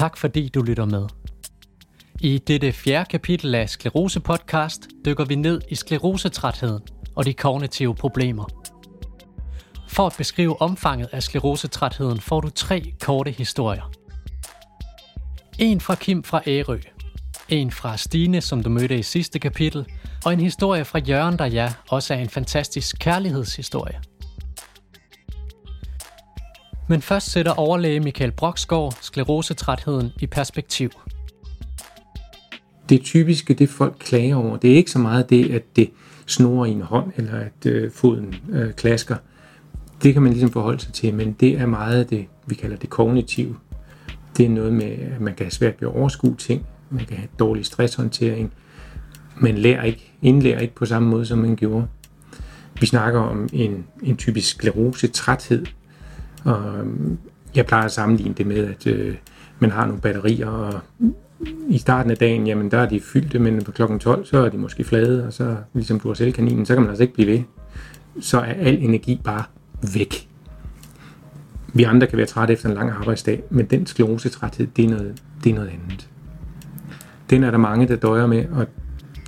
Tak fordi du lytter med. I dette fjerde kapitel af Sklerose Podcast dykker vi ned i sklerosetrætheden og de kognitive problemer. For at beskrive omfanget af sklerosetrætheden får du tre korte historier. En fra Kim fra Ærø, en fra Stine, som du mødte i sidste kapitel, og en historie fra Jørgen, der ja, også er en fantastisk kærlighedshistorie. Men først sætter overlæge Michael Broksgaard sklerosetrætheden i perspektiv. Det typiske, det folk klager over, det er ikke så meget det, at det snor i en hånd, eller at øh, foden øh, klasker. Det kan man ligesom forholde sig til, men det er meget det, vi kalder det kognitive. Det er noget med, at man kan have svært ved at overskue ting, man kan have dårlig stresshåndtering, man lærer ikke, indlærer ikke på samme måde, som man gjorde. Vi snakker om en, en typisk sklerose-træthed, og øhm, jeg plejer at sammenligne det med, at øh, man har nogle batterier, og i starten af dagen, jamen der er de fyldte, men på klokken 12, så er de måske flade, og så ligesom du har selv kaninen, så kan man altså ikke blive ved. Så er al energi bare væk. Vi andre kan være trætte efter en lang arbejdsdag, men den sklerosetræthed, det er noget, det er noget andet. Den er der mange, der døjer med, og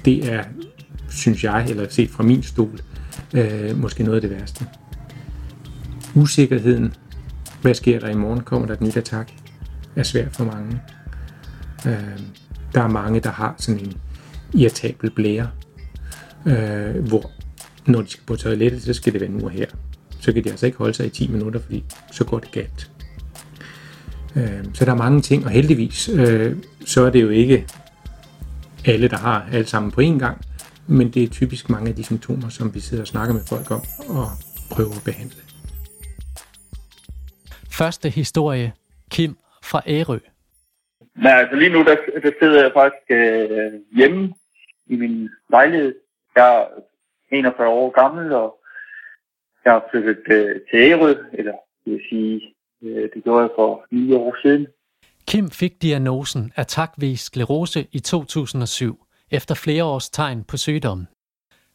det er, synes jeg, eller set fra min stol, øh, måske noget af det værste. Usikkerheden, hvad sker der i morgen, kommer der et nyt attack, er svært for mange. Øh, der er mange, der har sådan en irritabel blære, øh, hvor når de skal på toilettet, så skal det være nu og her. Så kan de altså ikke holde sig i 10 minutter, fordi så går det galt. Øh, så der er mange ting, og heldigvis, øh, så er det jo ikke alle, der har alt sammen på én gang, men det er typisk mange af de symptomer, som vi sidder og snakker med folk om og prøver at behandle. Første historie. Kim fra Ærø. Men altså lige nu, der, der sidder jeg faktisk øh, hjemme i min lejlighed. Jeg er 41 år gammel, og jeg har flyttet øh, til Ærø, eller det vil sige, øh, det gjorde jeg for 9 år siden. Kim fik diagnosen atakvis sklerose i 2007, efter flere års tegn på sygdommen.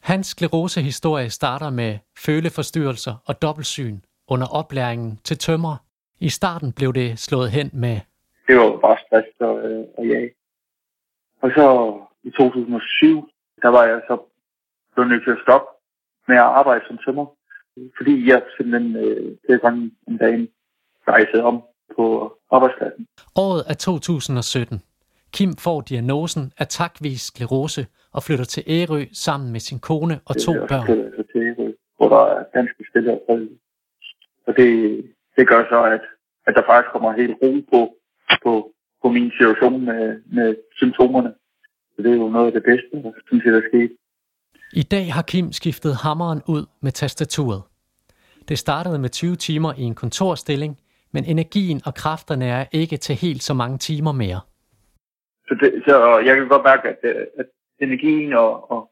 Hans sklerosehistorie starter med føleforstyrrelser og dobbeltsyn under oplæringen til tømmer. I starten blev det slået hen med det var bare stress og, øh, og ja. Og så i 2007, der var jeg så blevet nødt til at stoppe med at arbejde som tømmer. Fordi jeg simpelthen øh, flere gange om dagen rejsede om på arbejdspladsen. Året er 2017. Kim får diagnosen atakvis sklerose og flytter til Ærø sammen med sin kone og to det, børn. Det, til Ærø, hvor der er ganske stille og fred. Og det, det gør så, at, at der faktisk kommer helt ro på på, på min situation med, med symptomerne. Så det er jo noget af det bedste, der synes jeg, der er sket. I dag har Kim skiftet hammeren ud med tastaturet. Det startede med 20 timer i en kontorstilling, men energien og kræfterne er ikke til helt så mange timer mere. Så, det, så jeg kan godt mærke, at, at energien og, og,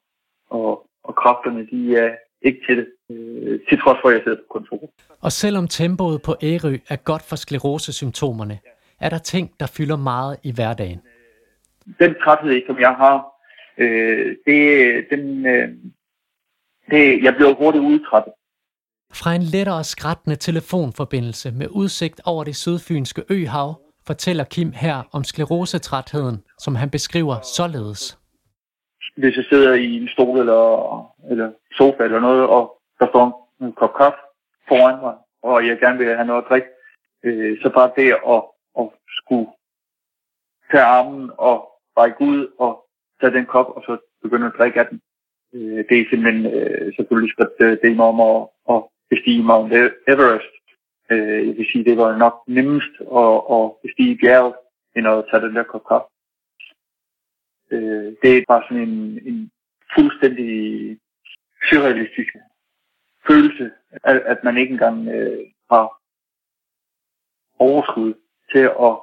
og, og kræfterne, de er ikke til det, øh, til trods for, at jeg sidder på kontoret. Og selvom tempoet på Ærø er godt for sklerosesymptomerne, er der ting, der fylder meget i hverdagen? Den træthed, som jeg har, øh, det, den, øh, det, jeg bliver hurtigt udtrættet. Fra en lettere skrættende telefonforbindelse med udsigt over det sydfynske øhav, fortæller Kim her om sklerosetrætheden, som han beskriver således. Hvis jeg sidder i en stol eller, eller sofa eller noget, og der står en kop kaffe foran mig, og jeg gerne vil have noget at drikke, øh, så bare det at at skulle tage armen og række ud og tage den kop, og så begynde at drikke af den. Øh, det er simpelthen øh, selvfølgelig skal det, det om at, at bestige Mount e- Everest. Øh, jeg vil sige, det var nok nemmest at, at bestige bjerget, end at tage den der kop kaffe. Øh, det er bare sådan en, en fuldstændig surrealistisk følelse, at, at man ikke engang øh, har overskud til at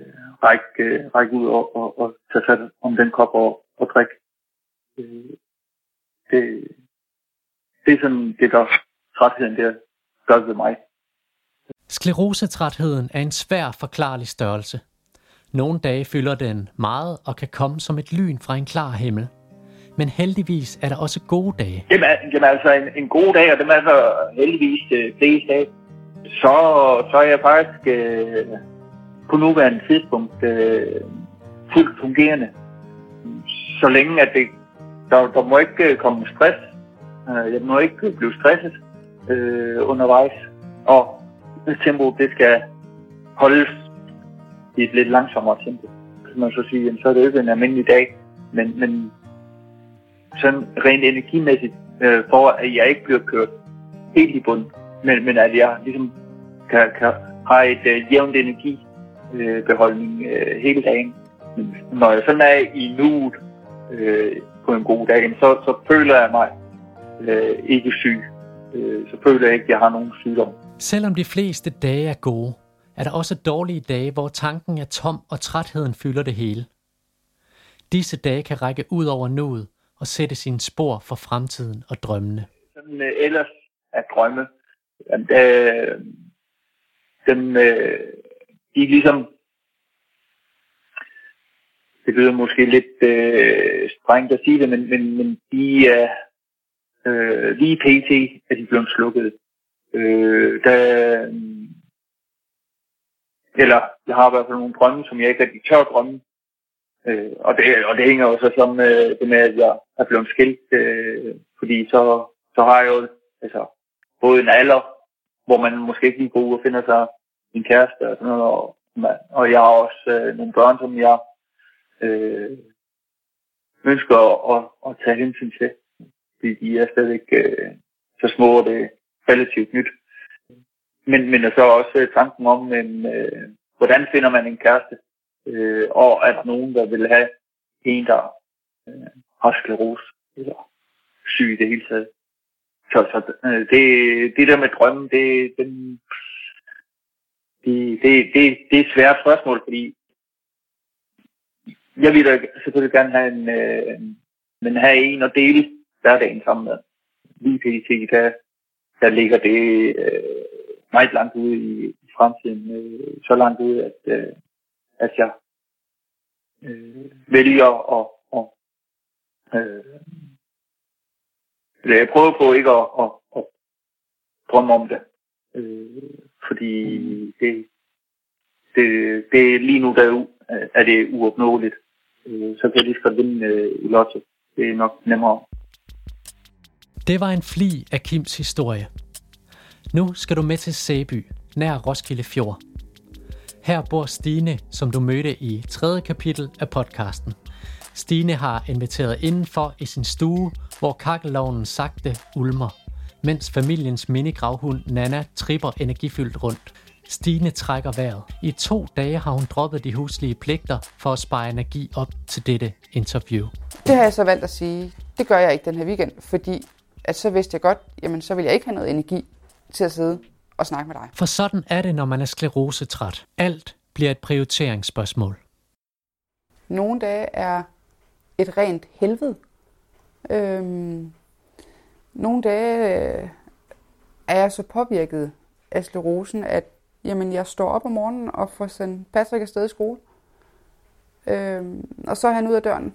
øh, række, øh, række ud og, og, og tage fat om den kop og, og drikke. Øh, det, det er sådan, det der trætheden der gør ved mig. Sklerosetrætheden er en svær forklarlig størrelse. Nogle dage fylder den meget og kan komme som et lyn fra en klar himmel. Men heldigvis er der også gode dage. Jamen, jamen altså en, en god dag, og det er altså heldigvis øh, flest af, så, så er jeg faktisk øh, på nuværende tidspunkt øh, fuldt fungerende. Så længe at det, der, der må ikke øh, komme stress. Øh, jeg må ikke blive stresset øh, undervejs. Og tempoet, det skal holdes i et lidt langsommere tempo. Kan man så sige, jamen, så er det ikke en almindelig dag. Men, men sådan rent energimæssigt, øh, for at jeg ikke bliver kørt helt i bund, men, men at jeg ligesom kan, kan have et øh, jævnt energibeholdning øh, hele dagen. Når jeg sådan er i nuet øh, på en god dag, så, så føler jeg mig øh, ikke syg. Øh, så føler jeg ikke, at jeg har nogen sygdom. Selvom de fleste dage er gode, er der også dårlige dage, hvor tanken er tom og trætheden fylder det hele. Disse dage kan række ud over nuet og sætte sine spor for fremtiden og drømmene. Sådan, øh, ellers at drømme, jamen, øh, dem, øh, de er ligesom, det lyder måske lidt øh, strengt at sige det, men, men, men de er øh, lige pt. er de blevet slukket. Øh, der, eller jeg har i hvert fald nogle drømme, som jeg ikke rigtig tør drømme. Øh, og, det, og det hænger også så med det med, at jeg er blevet skilt, øh, fordi så, så har jeg jo altså, både en alder, hvor man måske ikke lige går ud og finder sig en kæreste og sådan noget, og, og jeg har også øh, nogle børn, som jeg øh, ønsker at, at, at tage hensyn til, fordi de er stadigvæk øh, så små, og det er relativt nyt. Men, men der så også øh, tanken om, en, øh, hvordan finder man en kæreste, øh, og at nogen, der vil have en, der øh, har sklerose, eller syg i det hele taget. Så, så øh, det, det der med drømmen, det, den, det, det, det, det er et svært spørgsmål, fordi jeg vil da selvfølgelig gerne have en, øh, men have en og dele hverdagen sammen med. Lige pt. Der, der ligger det øh, meget langt ude i, i fremtiden. Øh, så langt ude, at, øh, at jeg øh, vælger at, at øh, jeg prøver på ikke at, at, at drømme om det. Øh, fordi det, det, det lige nu der er det uopnåeligt. Øh, så kan jeg lige skal vinde øh, i lotto. Det er nok nemmere. Det var en fli af Kims historie. Nu skal du med til Sæby, nær Roskilde Fjord. Her bor Stine, som du mødte i tredje kapitel af podcasten. Stine har inviteret indenfor i sin stue, hvor kakkelovnen sagte ulmer, mens familiens minigravhund Nana tripper energifyldt rundt. Stine trækker vejret. I to dage har hun droppet de huslige pligter for at spare energi op til dette interview. Det har jeg så valgt at sige, det gør jeg ikke den her weekend, fordi at så vidste jeg godt, jamen så vil jeg ikke have noget energi til at sidde og snakke med dig. For sådan er det, når man er sklerosetræt. Alt bliver et prioriteringsspørgsmål. Nogle dage er et rent helvede. Øhm, nogle dage øh, er jeg så påvirket af sklerosen, at jamen, jeg står op om morgenen og får sendt Patrick afsted i skole. Øhm, og så er han ud af døren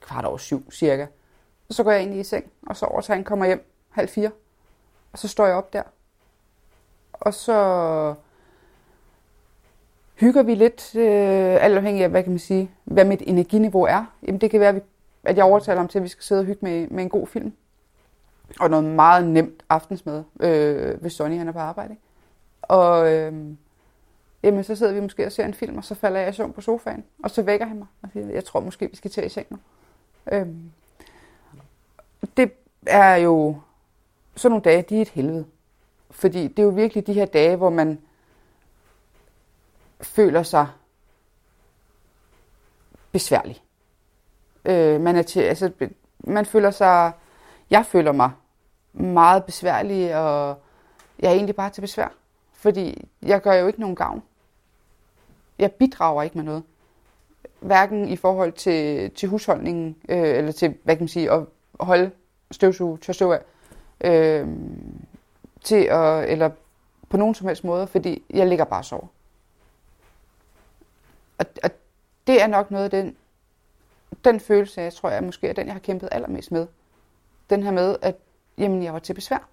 kvart over syv cirka. Og så går jeg ind i seng, og så over til han kommer hjem halv fire. Og så står jeg op der. Og så hygger vi lidt, øh, alt afhængig af, hvad kan man sige, hvad mit energiniveau er. Jamen det kan være, at jeg overtaler ham til, at vi skal sidde og hygge med, med en god film. Og noget meget nemt aftensmad, øh, hvis Sonny han er på arbejde. Og øh, jamen, så sidder vi måske og ser en film, og så falder jeg i søvn på sofaen. Og så vækker han mig og siger, jeg tror måske, vi skal til i seng nu. Øh, det er jo sådan nogle dage, de er et helvede. Fordi det er jo virkelig de her dage, hvor man føler sig besværlig. Øh, man, er til, altså, man føler sig, jeg føler mig meget besværlig, og jeg er egentlig bare til besvær. Fordi jeg gør jo ikke nogen gavn. Jeg bidrager ikke med noget. Hverken i forhold til, til husholdningen, øh, eller til, hvad kan man sige, at holde støvsuge, tør støv af, øh, til at, eller på nogen som helst måde, fordi jeg ligger bare og sover. Og, og det er nok noget af den, den følelse, jeg tror jeg måske er den, jeg har kæmpet allermest med. Den her med, at jamen, jeg var til besvær.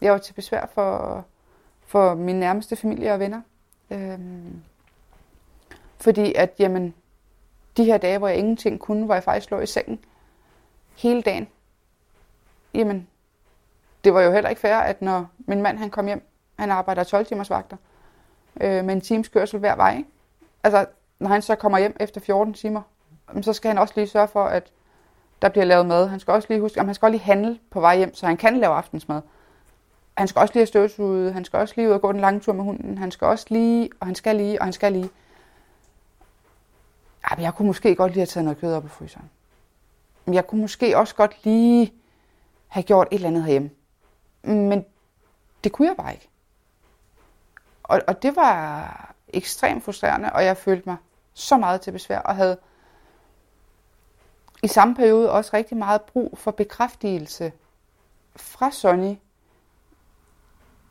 Jeg var til besvær for, for min nærmeste familie og venner. Øhm, Fordi at, jamen, de her dage, hvor jeg ingenting kunne, hvor jeg faktisk lå i sengen hele dagen, jamen, det var jo heller ikke fair, at når min mand han kom hjem, han arbejder 12 timers vagter, øh, med en times kørsel hver vej. Ikke? Altså, når han så kommer hjem efter 14 timer, så skal han også lige sørge for, at der bliver lavet mad. Han skal også lige huske, at han skal også lige handle på vej hjem, så han kan lave aftensmad. Han skal også lige have støvsuget, han skal også lige ud og gå den lange tur med hunden, han skal også lige, og han skal lige, og han skal lige. Ej, jeg kunne måske godt lige have taget noget kød op i fryseren. Men jeg kunne måske også godt lige have gjort et eller andet herhjemme. Men det kunne jeg bare ikke. Og, og det var ekstremt frustrerende, og jeg følte mig så meget til besvær, og havde i samme periode også rigtig meget brug for bekræftelse fra Sonny,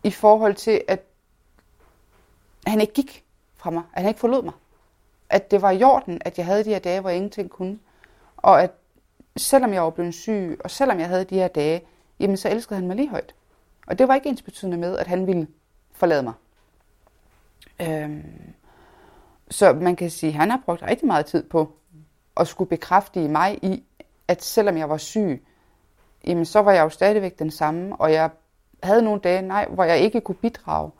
i forhold til, at han ikke gik fra mig, at han ikke forlod mig. At det var i orden, at jeg havde de her dage, hvor jeg ingenting kunne. Og at selvom jeg var blevet syg, og selvom jeg havde de her dage, jamen så elskede han mig lige højt. Og det var ikke ens betydende med, at han ville forlade mig. Øhm, så man kan sige, at han har brugt rigtig meget tid på at skulle bekræfte i mig i, at selvom jeg var syg, jamen så var jeg jo stadigvæk den samme, og jeg havde nogle dage, nej, hvor jeg ikke kunne bidrage.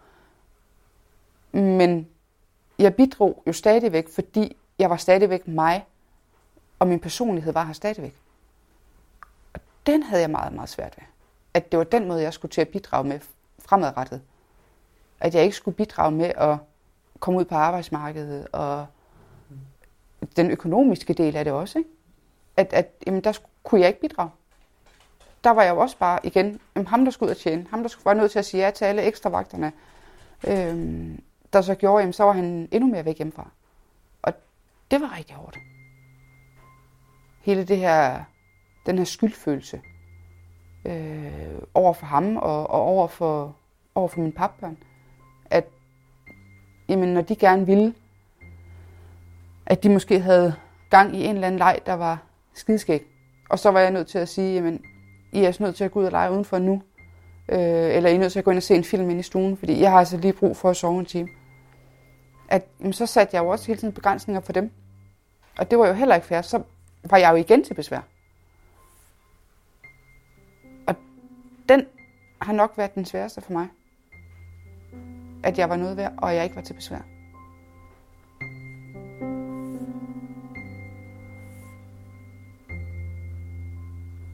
Men jeg bidrog jo stadigvæk, fordi jeg var stadigvæk mig, og min personlighed var her stadigvæk. Og den havde jeg meget, meget svært ved. At det var den måde, jeg skulle til at bidrage med fremadrettet. At jeg ikke skulle bidrage med at komme ud på arbejdsmarkedet, og den økonomiske del af det også. Ikke? At, at jamen, der kunne jeg ikke bidrage. Der var jeg jo også bare igen, jamen, ham der skulle ud og tjene, ham der skulle være nødt til at sige ja til alle ekstra vagterne, øhm, der så gjorde, jamen, så var han endnu mere væk hjemmefra. Og det var rigtig hårdt. Hele det her, den her skyldfølelse øh, over for ham og, og over, for, over for mine papbørn. At jamen, når de gerne ville, at de måske havde gang i en eller anden leg, der var skideskæg. Og så var jeg nødt til at sige, jamen, I er nødt til at gå ud og lege udenfor nu. Øh, eller I er nødt til at gå ind og se en film ind i stuen, fordi jeg har altså lige brug for at sove en time. At, jamen, så satte jeg jo også hele tiden begrænsninger for dem. Og det var jo heller ikke fair. Så var jeg jo igen til besvær. Den har nok været den sværeste for mig. At jeg var noget værd, og jeg ikke var til besvær.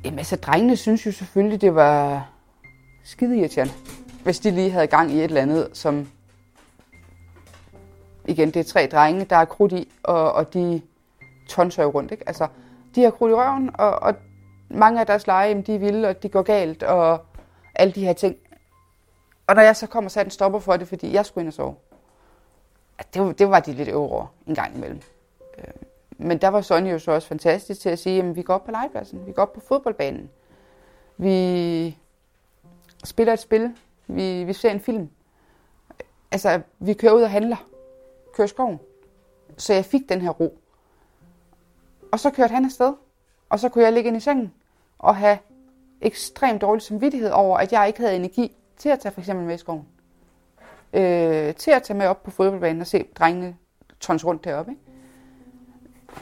Jamen altså, drengene synes jo selvfølgelig, det var skide irriterende, hvis de lige havde gang i et eller andet, som... Igen, det er tre drenge, der er krudt i, og, og de tonser jo rundt, ikke? Altså, de har krudt i røven, og, og mange af deres lege, de er vilde, og de går galt, og alle de her ting. Og når jeg så kommer og satte en stopper for det, fordi jeg skulle ind og sove, det, det var de lidt over en gang imellem. Øh, men der var Sonja jo så også fantastisk til at sige, at vi går op på legepladsen, vi går op på fodboldbanen, vi spiller et spil, vi, vi ser en film. Altså, vi kører ud og handler, kører skoven. Så jeg fik den her ro. Og så kørte han afsted, og så kunne jeg ligge ind i sengen og have ekstremt dårlig samvittighed over, at jeg ikke havde energi til at tage for eksempel med i skoven. Øh, til at tage med op på fodboldbanen og se drengene tons rundt deroppe. Ikke?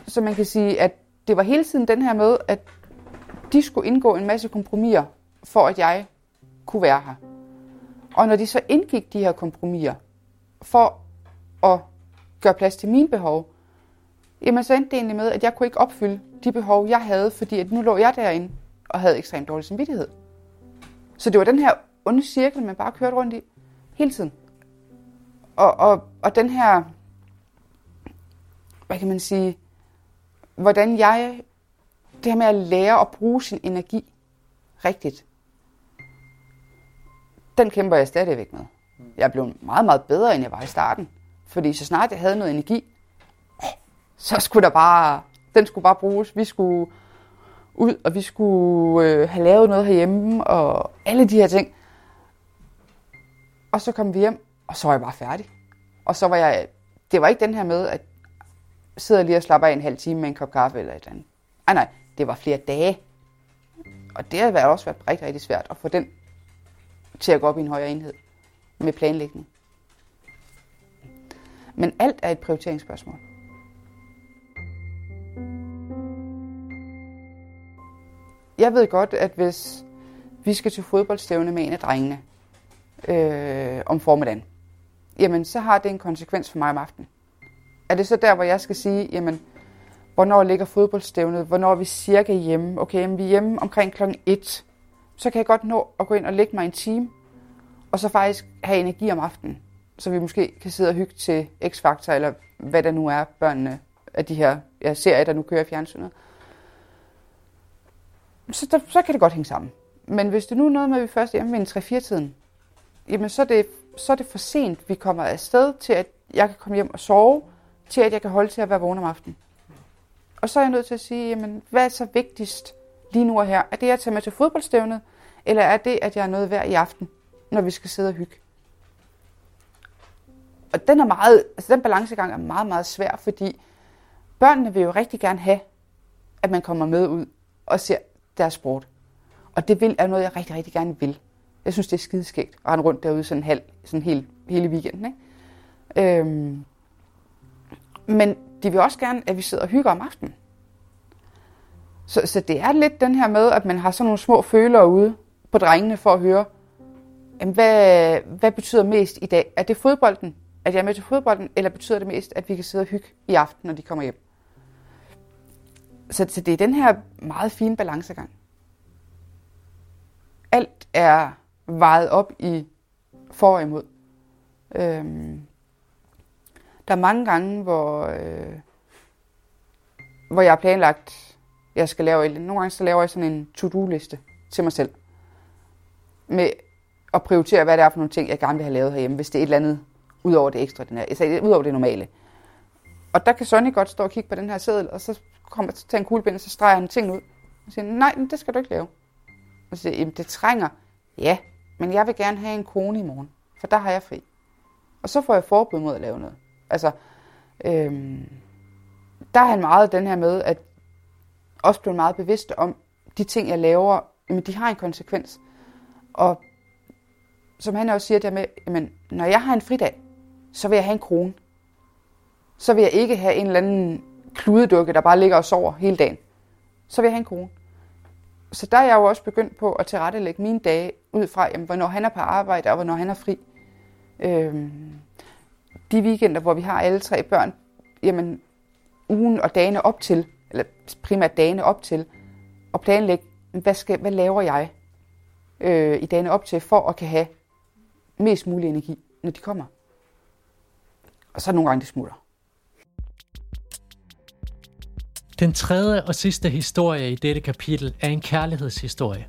Så man kan sige, at det var hele tiden den her med, at de skulle indgå en masse kompromiser, for at jeg kunne være her. Og når de så indgik de her kompromiser, for at gøre plads til mine behov, jamen så endte det egentlig med, at jeg kunne ikke opfylde de behov, jeg havde, fordi at nu lå jeg derinde og havde ekstremt dårlig samvittighed. Så det var den her onde cirkel, man bare kørte rundt i hele tiden. Og, og, og den her, hvad kan man sige, hvordan jeg, det her med at lære at bruge sin energi rigtigt, den kæmper jeg stadigvæk med. Jeg blev meget, meget bedre, end jeg var i starten. Fordi så snart jeg havde noget energi, så skulle der bare, den skulle bare bruges. Vi skulle ud, og vi skulle øh, have lavet noget herhjemme, og alle de her ting. Og så kom vi hjem, og så var jeg bare færdig. Og så var jeg, det var ikke den her med, at sidder lige og slapper af en halv time med en kop kaffe eller et eller andet. Nej, nej, det var flere dage. Og det har også været rigtig, rigtig svært at få den til at gå op i en højere enhed med planlægning. Men alt er et prioriteringsspørgsmål. Jeg ved godt, at hvis vi skal til fodboldstævne med en af drengene øh, om formiddagen, jamen så har det en konsekvens for mig om aftenen. Er det så der, hvor jeg skal sige, jamen, hvornår ligger fodboldstævnet, hvornår er vi cirka hjemme? Okay, jamen, vi er hjemme omkring klokken 1. Så kan jeg godt nå at gå ind og lægge mig en time, og så faktisk have energi om aftenen, så vi måske kan sidde og hygge til X-Factor, eller hvad der nu er, børnene af de her ja, serier, der nu kører i fjernsynet. Så, der, så kan det godt hænge sammen. Men hvis det nu er noget med, at vi først er hjemme ved en 3-4-tiden, jamen så er, det, så er det for sent, vi kommer afsted til, at jeg kan komme hjem og sove, til at jeg kan holde til at være vågen om aftenen. Og så er jeg nødt til at sige, jamen, hvad er så vigtigst lige nu og her? Er det at tage med til fodboldstævnet, eller er det, at jeg er noget værd i aften, når vi skal sidde og hygge? Og den, er meget, altså den balancegang er meget, meget svær, fordi børnene vil jo rigtig gerne have, at man kommer med ud og ser deres sport. Og det vil, er noget, jeg rigtig, rigtig gerne vil. Jeg synes, det er skideskægt at rende rundt derude sådan, halv, sådan hele, hele weekenden. Ikke? Øhm, men de vil også gerne, at vi sidder og hygger om aftenen. Så, så det er lidt den her med, at man har sådan nogle små følere ude på drengene for at høre, jamen, hvad, hvad betyder mest i dag? Er det fodbolden, at jeg er med til fodbolden, eller betyder det mest, at vi kan sidde og hygge i aften, når de kommer hjem? Så, så det er den her meget fine balancegang. Alt er vejet op i for og imod. Øhm, der er mange gange, hvor, øh, hvor jeg har planlagt, jeg skal lave, nogle gange så laver jeg sådan en to-do-liste til mig selv. Med at prioritere, hvad det er for nogle ting, jeg gerne vil have lavet herhjemme, hvis det er et eller andet ud over det ekstra, den her, altså ud over det normale. Og der kan Sonny godt stå og kigge på den her seddel, og så kommer til at tage en kuglepind, og så streger han ting ud. Og siger, nej, men det skal du ikke lave. Og så siger jamen det trænger. Ja, men jeg vil gerne have en kone i morgen, for der har jeg fri. Og så får jeg forbud mod at lave noget. Altså, øhm, der er han meget den her med, at også blive meget bevidst om, de ting, jeg laver, jamen, de har en konsekvens. Og som han også siger der med, jamen, når jeg har en fridag, så vil jeg have en krone. Så vil jeg ikke have en eller anden kludedukke, der bare ligger og sover hele dagen. Så vil jeg have en kone. Så der er jeg jo også begyndt på at tilrettelægge mine dage ud fra, jamen, hvornår han er på arbejde og hvornår han er fri. Øhm, de weekender, hvor vi har alle tre børn, jamen ugen og dagene op til, eller primært dagene op til, og planlægge, hvad, skal, hvad laver jeg øh, i dagene op til, for at kan have mest mulig energi, når de kommer. Og så nogle gange det smutter. Den tredje og sidste historie i dette kapitel er en kærlighedshistorie.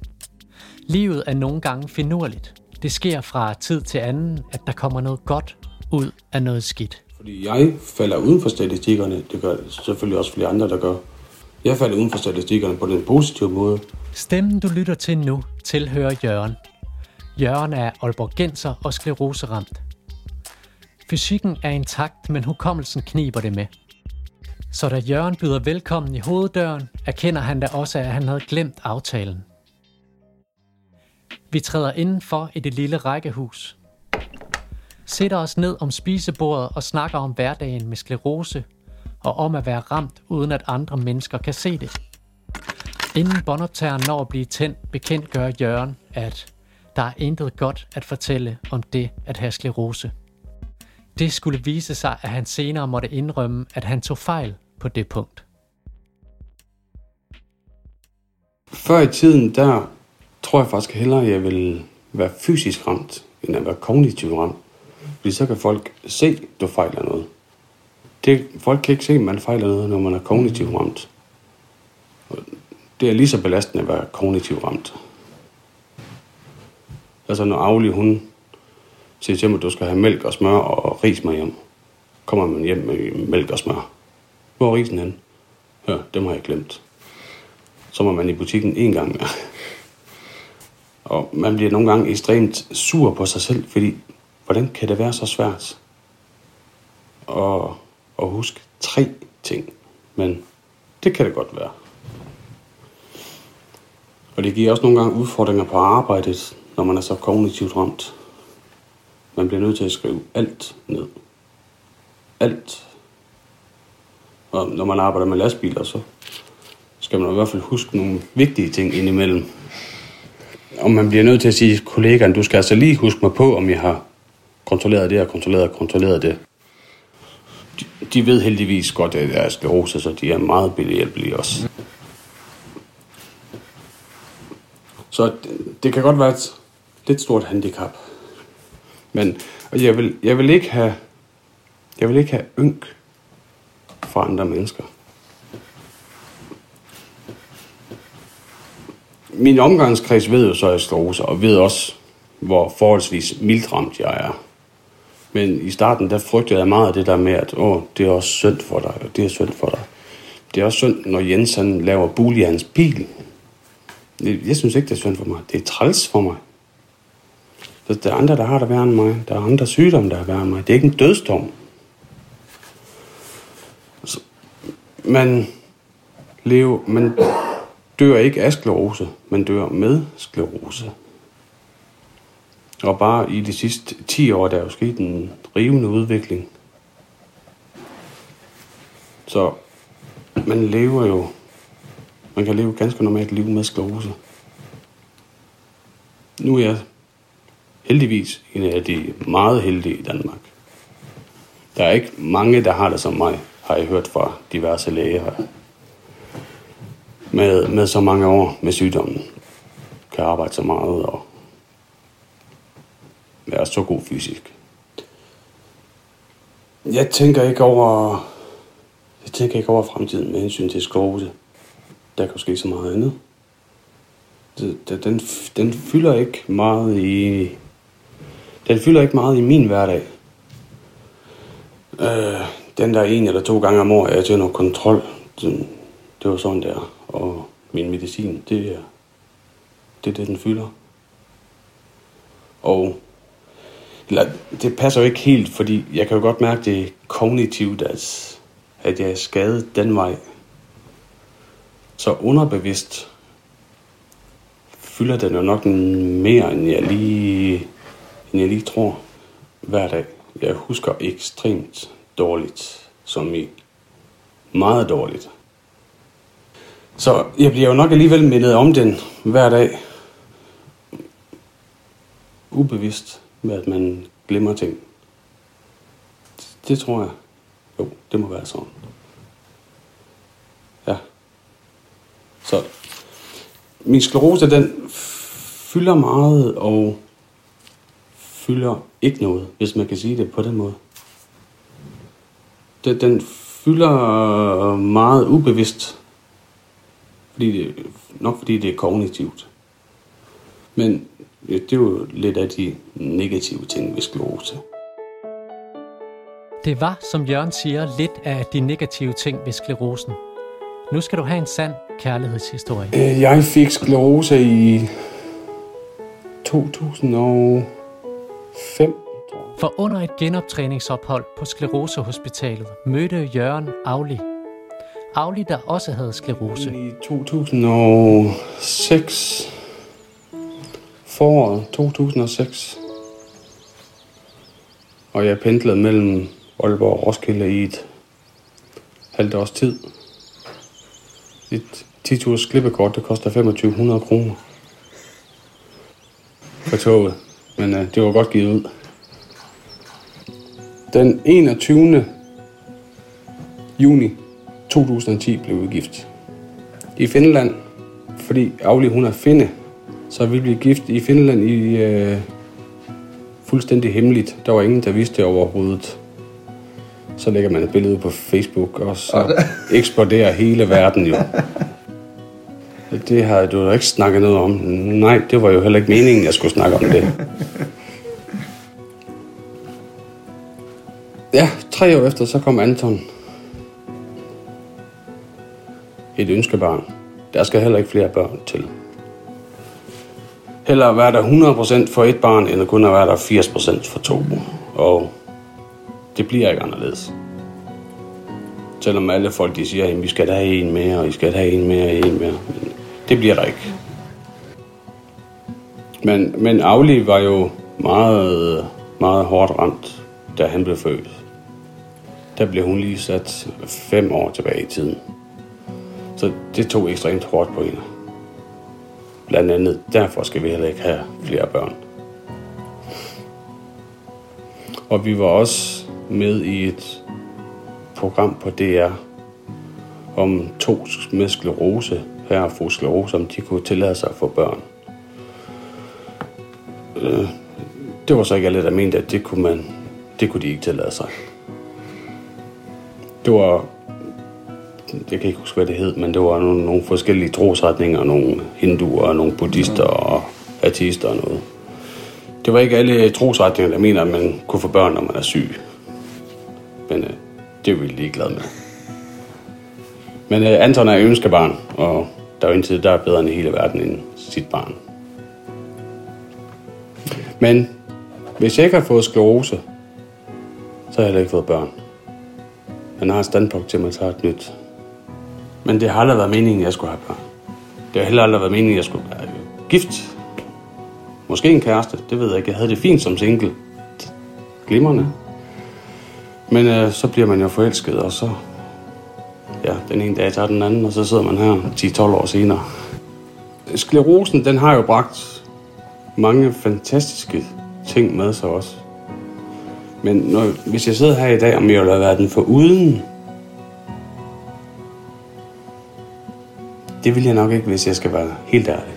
Livet er nogle gange finurligt. Det sker fra tid til anden, at der kommer noget godt ud af noget skidt. Fordi jeg falder uden for statistikkerne, det gør selvfølgelig også flere andre, der gør. Jeg falder uden for statistikkerne på den positive måde. Stemmen, du lytter til nu, tilhører Jørgen. Jørgen er Aalborgenser og skleroseramt. Fysikken er intakt, men hukommelsen kniber det med. Så da Jørgen byder velkommen i hoveddøren, erkender han da også, at han havde glemt aftalen. Vi træder indenfor i det lille rækkehus sætter os ned om spisebordet og snakker om hverdagen med sklerose og om at være ramt, uden at andre mennesker kan se det. Inden båndoptageren når at blive tændt, bekendtgør Jørgen, at der er intet godt at fortælle om det at have sklerose. Det skulle vise sig, at han senere måtte indrømme, at han tog fejl på det punkt. Før i tiden, der tror jeg faktisk hellere, at jeg vil være fysisk ramt, end at være kognitivt ramt. Fordi så kan folk se, at du fejler noget. Det, folk kan ikke se, at man fejler noget, når man er kognitivt ramt. Det er lige så belastende at være kognitivt ramt. Altså når Auli, hun siger til mig, at du skal have mælk og smør og ris med hjem. Kommer man hjem med mælk og smør. Hvor er risen hen? Ja, dem har jeg glemt. Så må man i butikken en gang mere. Og man bliver nogle gange ekstremt sur på sig selv, fordi Hvordan kan det være så svært at, at huske tre ting? Men det kan det godt være. Og det giver også nogle gange udfordringer på arbejdet, når man er så kognitivt ramt. Man bliver nødt til at skrive alt ned. Alt. Og når man arbejder med lastbiler, så skal man i hvert fald huske nogle vigtige ting indimellem. Og man bliver nødt til at sige til kollegaen, du skal altså lige huske mig på, om jeg har kontrolleret det og kontrolleret og kontrolleret det. De, de ved heldigvis godt, at jeg er sklerose, så de er meget behjælpelige også. Så det, det kan godt være et lidt stort handicap. Men og jeg, vil, jeg vil ikke have jeg vil ikke have ynk fra andre mennesker. Min omgangskreds ved jo så, at jeg sklerose, og ved også, hvor forholdsvis mildramt jeg er. Men i starten, der frygtede jeg meget af det der med, at Åh, det er også synd for dig, og det er synd for dig. Det er også synd, når Jens han laver bul i hans bil. Jeg synes ikke, det er synd for mig. Det er træls for mig. Der er andre, der har det værre end mig. Der er andre sygdomme, der er værre end mig. Det er ikke en dødsdom. Så Man lever, man dør ikke af sklerose, man dør med sklerose. Og bare i de sidste 10 år, der er jo sket en rivende udvikling. Så man lever jo, man kan leve ganske normalt liv med sklerose. Nu er jeg heldigvis en af de meget heldige i Danmark. Der er ikke mange, der har det som mig, har jeg hørt fra diverse læger med, med så mange år med sygdommen. Kan arbejde så meget og være så god fysisk. Jeg tænker ikke over, jeg tænker ikke over fremtiden med hensyn til sklerose. Der kan ske så meget andet. Den, den fylder ikke meget i den fylder ikke meget i min hverdag. Øh, den der en eller to gange om året, jeg til noget kontrol, det, det var sådan der. Og min medicin, det er det, er det den fylder. Og eller, det passer jo ikke helt, fordi jeg kan jo godt mærke, det kognitivt, at, at jeg er skadet den vej. Så underbevidst fylder den jo nok mere, end jeg lige, end jeg lige tror hver dag. Jeg husker ekstremt dårligt, som i meget dårligt. Så jeg bliver jo nok alligevel mindet om den hver dag. Ubevidst med, at man glemmer ting. Det tror jeg. Jo, det må være sådan. Ja. Så min sklerose, den fylder meget og fylder ikke noget, hvis man kan sige det på den måde. Den, den fylder meget ubevidst, fordi det, nok fordi det er kognitivt. Men det er jo lidt af de negative ting ved sklerose. Det var, som Jørgen siger, lidt af de negative ting ved sklerosen. Nu skal du have en sand kærlighedshistorie. Øh, jeg fik sklerose i 2005. For under et genoptræningsophold på Sklerosehospitalet mødte Jørgen Auli. Auli, der også havde sklerose. I 2006 foråret 2006. Og jeg pendlede mellem Aalborg og Roskilde i et halvt års tid. Et 10 klippekort, det koster 2500 kroner for toget. Men uh, det var godt givet ud. Den 21. juni 2010 blev vi gift. I Finland, fordi Auli hun er finde, så vi blev gift i Finland i øh, fuldstændig hemmeligt. Der var ingen, der vidste det overhovedet. Så lægger man et billede på Facebook, og så eksploderer hele verden jo. Det har du da ikke snakket noget om. Nej, det var jo heller ikke meningen, jeg skulle snakke om det. Ja, tre år efter, så kom Anton. Et ønskebarn. Der skal heller ikke flere børn til Heller være der 100% for et barn, end at kun at være der 80% for to. Og det bliver ikke anderledes. Selvom alle folk de siger, at vi skal have en mere, og I skal have en mere, og en mere. Men det bliver der ikke. Men, men Auli var jo meget, meget hårdt ramt, da han blev født. Der blev hun lige sat fem år tilbage i tiden. Så det tog ekstremt hårdt på hende. Blandt andet derfor skal vi heller ikke have flere børn. Og vi var også med i et program på DR om to med sklerose, her og fru sklerose, om de kunne tillade sig at få børn. Øh, det var så ikke alle, der mente, at det kunne, man, det kunne de ikke tillade sig. Det var, jeg kan ikke huske, hvad det hed, men det var nogle, nogle forskellige trosretninger, nogle hinduer, nogle buddhister og ateister og noget. Det var ikke alle trosretninger, der mener, at man kunne få børn, når man er syg. Men øh, det er vi ligeglade med. Men øh, Anton er ønskebarn, og der er jo indtil der er bedre end hele verden end sit barn. Men hvis jeg ikke har fået sklerose, så har jeg heller ikke fået børn. Man har standpunkt til, at man tager et nyt. Men det har aldrig været meningen, at jeg skulle have børn. Det har heller aldrig været meningen, at jeg skulle være gift. Måske en kæreste, det ved jeg ikke. Jeg havde det fint som single. Glimrende. Men øh, så bliver man jo forelsket, og så... Ja, den ene dag tager den anden, og så sidder man her 10-12 år senere. Sklerosen, den har jo bragt mange fantastiske ting med sig også. Men når, hvis jeg sidder her i dag, om jeg vil have været den for uden, det vil jeg nok ikke, hvis jeg skal være helt ærlig.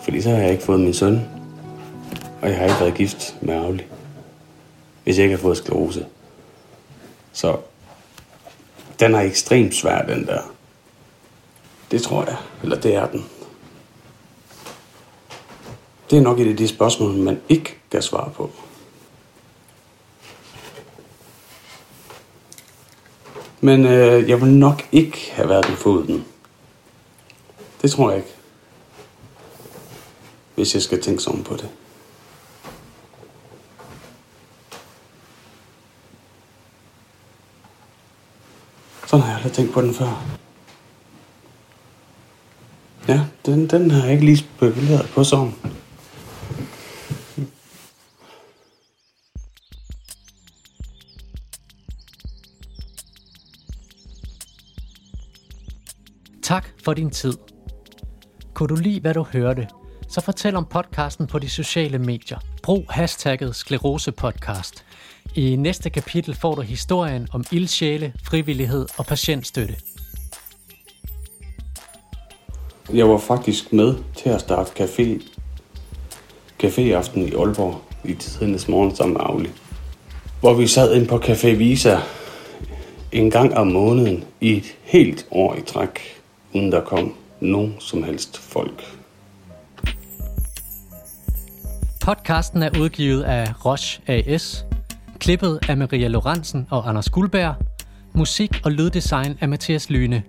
Fordi så har jeg ikke fået min søn, og jeg har ikke været gift med Avli, hvis jeg ikke har fået sklerose. Så den er ekstremt svær, den der. Det tror jeg, eller det er den. Det er nok et af de spørgsmål, man ikke kan svare på. Men øh, jeg vil nok ikke have været den foden. Det tror jeg ikke. Hvis jeg skal tænke sådan på det. Sådan har jeg aldrig tænkt på den før. Ja, den, den har jeg ikke lige spekuleret på sådan. Tak for din tid. Kunne du lide, hvad du hørte, så fortæl om podcasten på de sociale medier. Brug hashtagget sklerosepodcast. I næste kapitel får du historien om ildsjæle, frivillighed og patientstøtte. Jeg var faktisk med til at starte café, caféaften i Aalborg i tidens morgen sammen med Auli. Hvor vi sad ind på Café Visa en gang om måneden i et helt år i træk, uden der kom nogen som helst folk. Podcasten er udgivet af Roche AS, klippet af Maria Lorentzen og Anders Guldberg, musik og lyddesign af Mathias Lyne,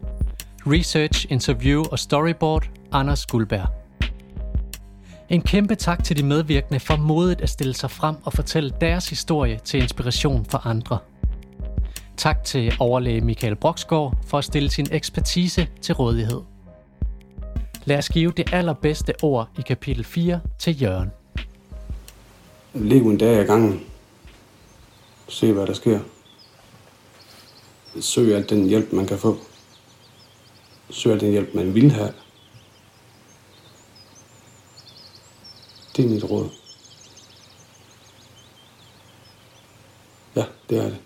research, interview og storyboard Anders Guldberg. En kæmpe tak til de medvirkende for modet at stille sig frem og fortælle deres historie til inspiration for andre. Tak til overlæge Michael Broksgaard for at stille sin ekspertise til rådighed. Lad os give det allerbedste ord i kapitel 4 til Jørgen. Lev en dag ad gangen. Se, hvad der sker. Søg alt den hjælp, man kan få. Søg alt den hjælp, man vil have. Det er mit råd. Ja, det er det.